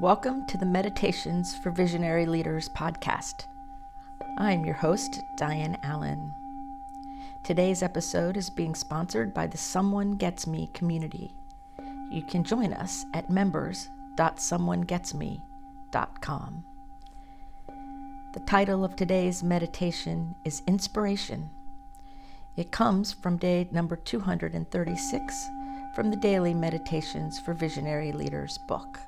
Welcome to the Meditations for Visionary Leaders podcast. I'm your host, Diane Allen. Today's episode is being sponsored by the Someone Gets Me community. You can join us at members.someonegetsme.com. The title of today's meditation is Inspiration. It comes from day number 236 from the Daily Meditations for Visionary Leaders book.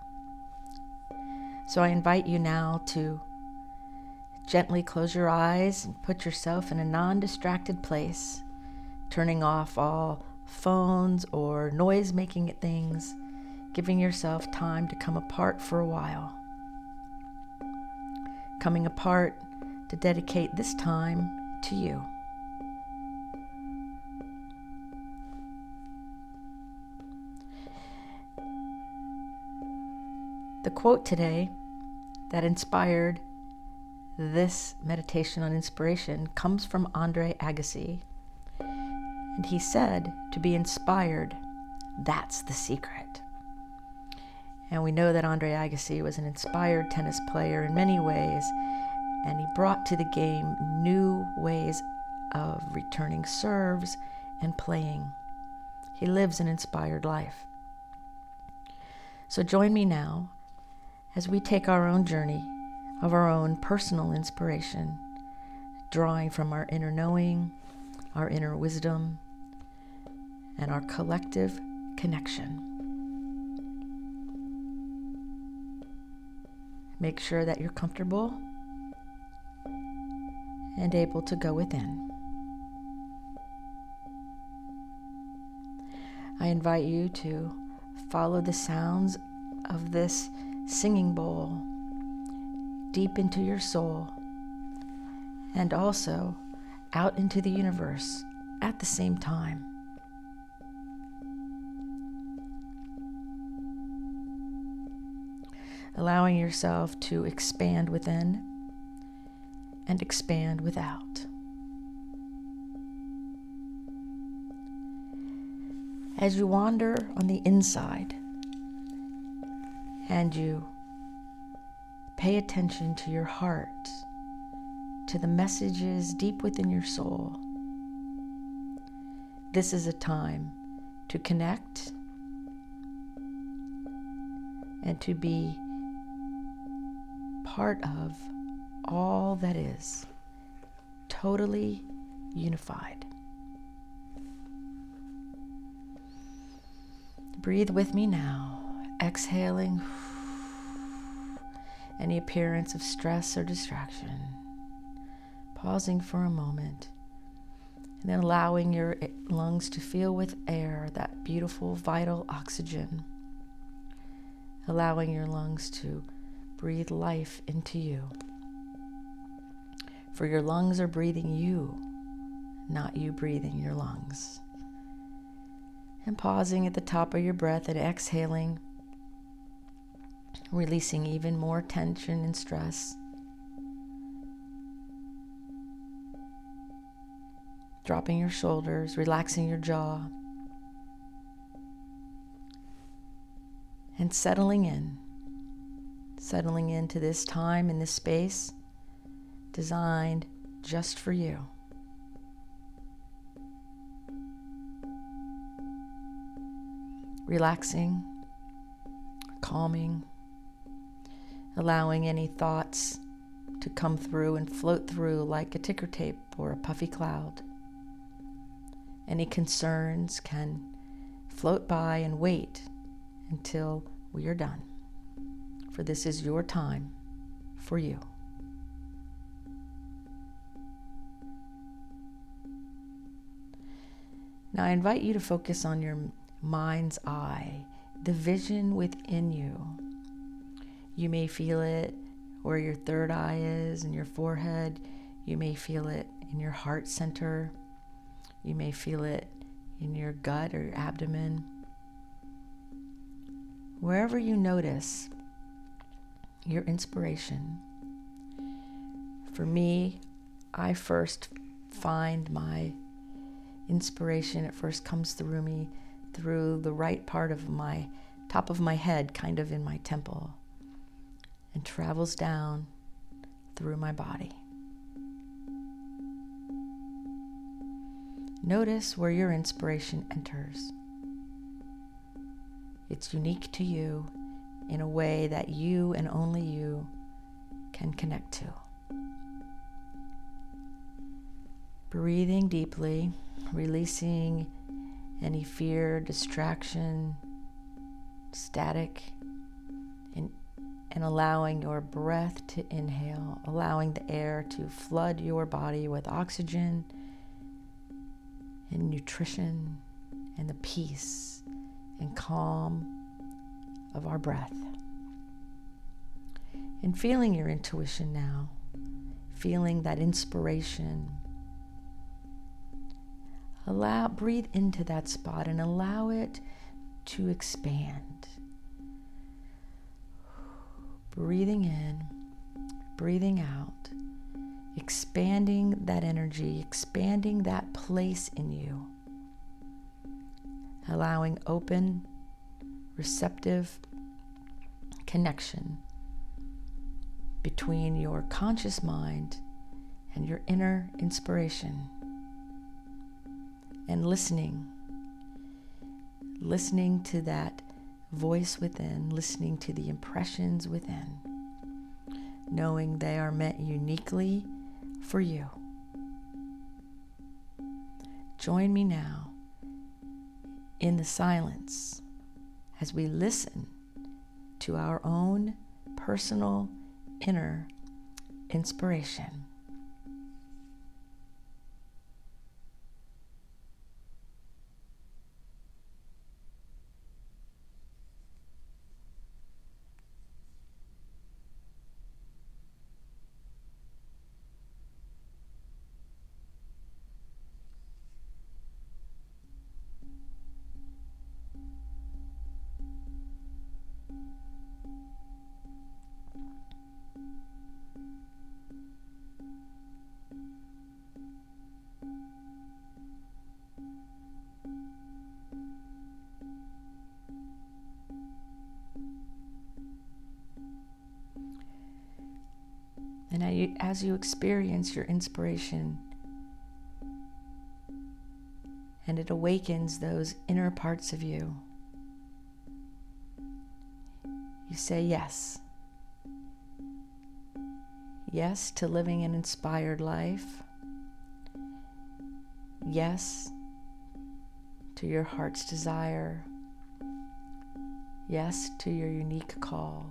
So I invite you now to gently close your eyes and put yourself in a non distracted place, turning off all phones or noise making things, giving yourself time to come apart for a while. Coming apart to dedicate this time to you. The quote today that inspired this meditation on inspiration comes from Andre Agassi. And he said, to be inspired, that's the secret. And we know that Andre Agassi was an inspired tennis player in many ways, and he brought to the game new ways of returning serves and playing. He lives an inspired life. So join me now as we take our own journey of our own personal inspiration, drawing from our inner knowing, our inner wisdom, and our collective connection. Make sure that you're comfortable and able to go within. I invite you to follow the sounds of this singing bowl deep into your soul and also out into the universe at the same time. Allowing yourself to expand within and expand without. As you wander on the inside, and you pay attention to your heart, to the messages deep within your soul. This is a time to connect and to be part of all that is, totally unified. Breathe with me now exhaling any appearance of stress or distraction, pausing for a moment, and then allowing your lungs to fill with air, that beautiful, vital oxygen, allowing your lungs to breathe life into you. For your lungs are breathing you, not you breathing your lungs. And pausing at the top of your breath and exhaling releasing even more tension and stress. Dropping your shoulders, relaxing your jaw, and settling in. Settling into this time and this space designed just for you. Relaxing, calming allowing any thoughts to come through and float through like a ticker tape or a puffy cloud. Any concerns can float by and wait until we are done. For this is your time for you. Now, I invite you to focus on your mind's eye, the vision within you you may feel it where your third eye is in your forehead. You may feel it in your heart center. You may feel it in your gut or your abdomen. Wherever you notice your inspiration. For me, I first find my inspiration. It first comes through me through the right part of my top of my head, kind of in my temple and travels down through my body. Notice where your inspiration enters. It's unique to you in a way that you and only you can connect to. Breathing deeply, releasing any fear, distraction, static, and allowing your breath to inhale, allowing the air to flood your body with oxygen and nutrition and the peace and calm of our breath. And feeling your intuition now, feeling that inspiration. Allow, breathe into that spot and allow it to expand. Breathing in, breathing out, expanding that energy, expanding that place in you, allowing open, receptive connection between your conscious mind and your inner inspiration. And listening listening to that voice within, listening to the impressions within, knowing they are meant uniquely for you. Join me now in the silence as we listen to our own personal inner inspiration. And as you experience your inspiration, and it awakens those inner parts of you, you say yes. Yes to living an inspired life. Yes to your heart's desire. Yes to your unique call.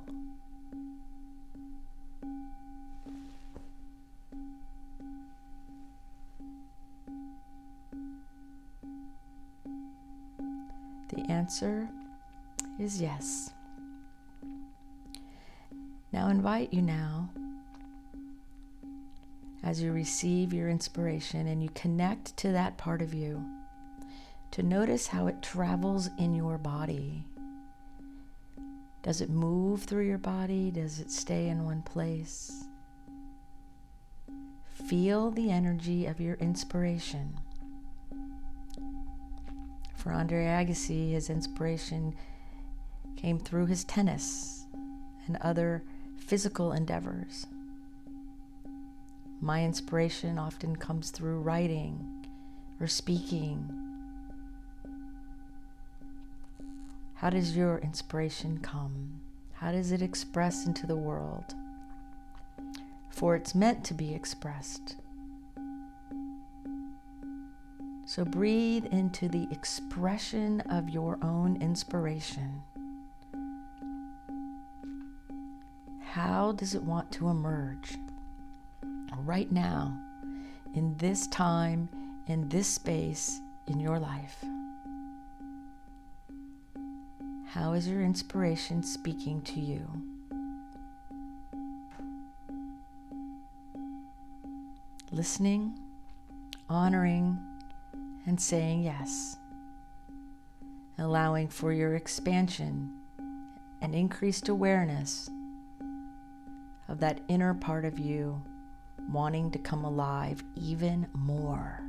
Answer is yes. Now invite you now as you receive your inspiration and you connect to that part of you to notice how it travels in your body. Does it move through your body? Does it stay in one place? Feel the energy of your inspiration. For Andre Agassi, his inspiration came through his tennis and other physical endeavors. My inspiration often comes through writing or speaking. How does your inspiration come? How does it express into the world? For it's meant to be expressed. So breathe into the expression of your own inspiration. How does it want to emerge? Right now, in this time, in this space in your life. How is your inspiration speaking to you? Listening, honoring, and saying yes, allowing for your expansion and increased awareness of that inner part of you wanting to come alive even more.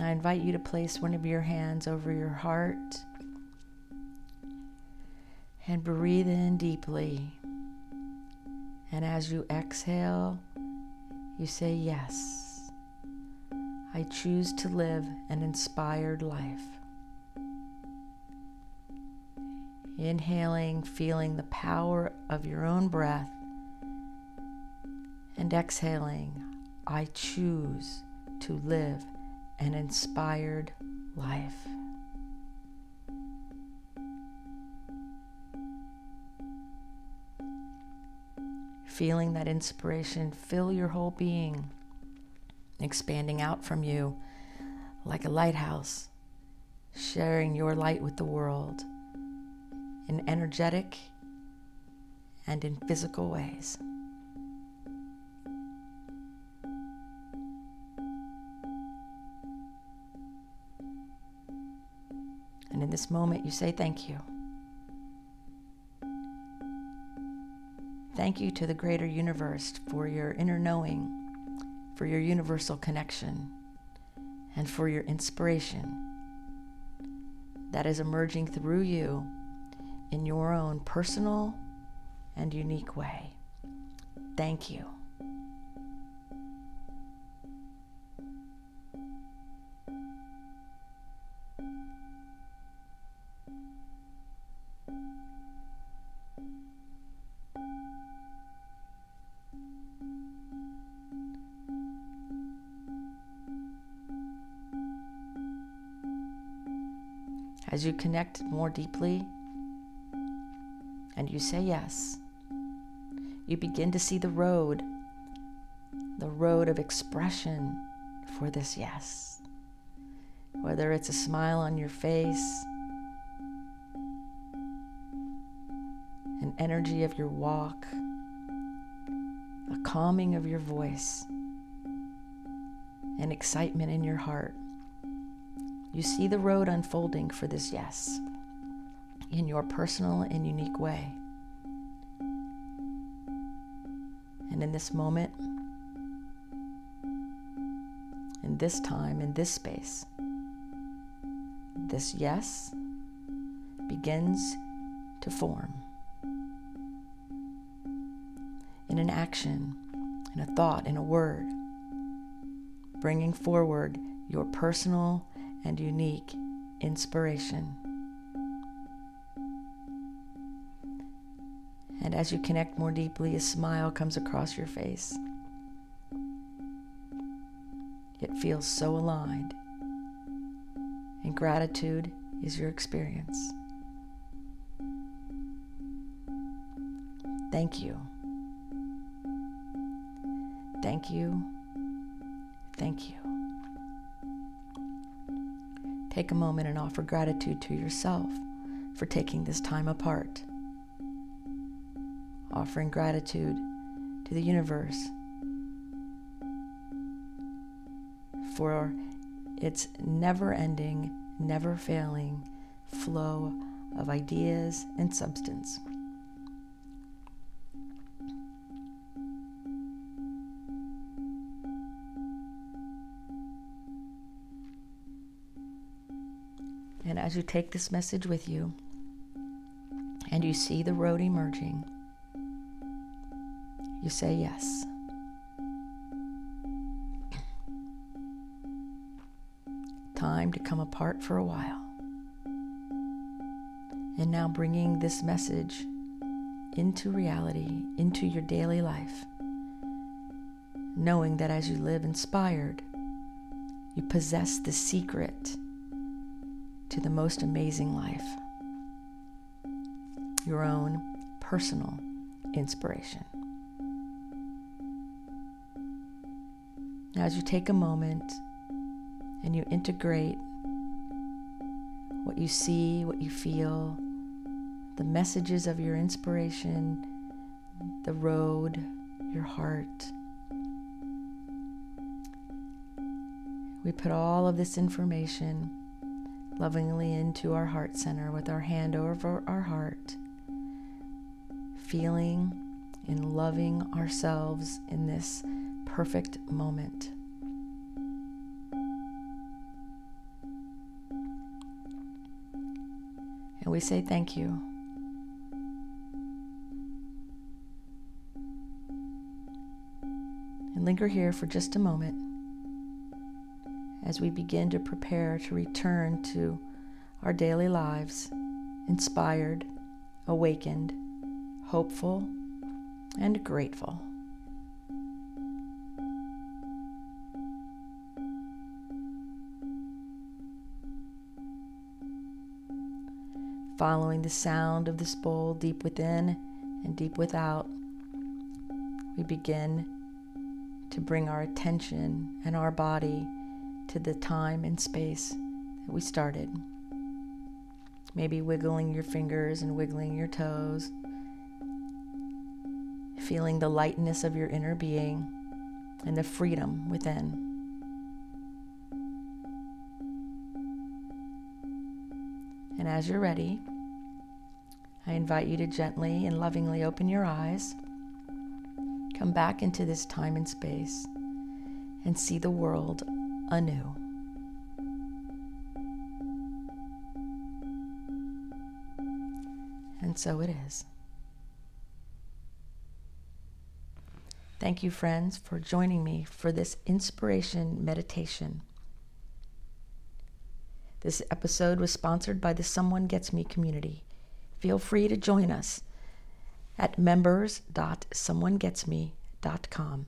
I invite you to place one of your hands over your heart and breathe in deeply. And as you exhale, you say, Yes, I choose to live an inspired life. Inhaling, feeling the power of your own breath, and exhaling, I choose to live an inspired life. Feeling that inspiration fill your whole being, expanding out from you like a lighthouse, sharing your light with the world in energetic and in physical ways. And in this moment, you say thank you. Thank you to the greater universe for your inner knowing, for your universal connection, and for your inspiration that is emerging through you in your own personal and unique way. Thank you. As you connect more deeply and you say yes, you begin to see the road, the road of expression for this yes. Whether it's a smile on your face, an energy of your walk, a calming of your voice, an excitement in your heart. You see the road unfolding for this yes in your personal and unique way. And in this moment, in this time, in this space, this yes begins to form in an action, in a thought, in a word, bringing forward your personal and unique inspiration. And as you connect more deeply, a smile comes across your face. It feels so aligned. And gratitude is your experience. Thank you. Thank you. Thank you. Take a moment and offer gratitude to yourself for taking this time apart offering gratitude to the universe for its never ending, never failing flow of ideas and substance. And as you take this message with you and you see the road emerging, you say yes. Time to come apart for a while. And now bringing this message into reality, into your daily life, knowing that as you live inspired, you possess the secret to the most amazing life your own personal inspiration. Now, as you take a moment and you integrate what you see, what you feel, the messages of your inspiration, the road, your heart, we put all of this information lovingly into our heart center with our hand over our heart, feeling and loving ourselves in this perfect moment. And we say thank you. And linger here for just a moment as we begin to prepare to return to our daily lives inspired, awakened, hopeful, and grateful. Following the sound of this bowl deep within and deep without, we begin to bring our attention and our body to the time and space that we started. Maybe wiggling your fingers and wiggling your toes, feeling the lightness of your inner being and the freedom within. And as you're ready, I invite you to gently and lovingly open your eyes. Come back into this time and space and see the world anew. And so it is. Thank you, friends, for joining me for this inspiration meditation. This episode was sponsored by the Someone Gets Me community. Feel free to join us at members.someonegetsme.com.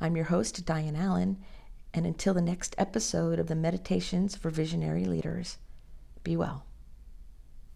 I'm your host, Diane Allen, and until the next episode of the Meditations for Visionary Leaders, be well.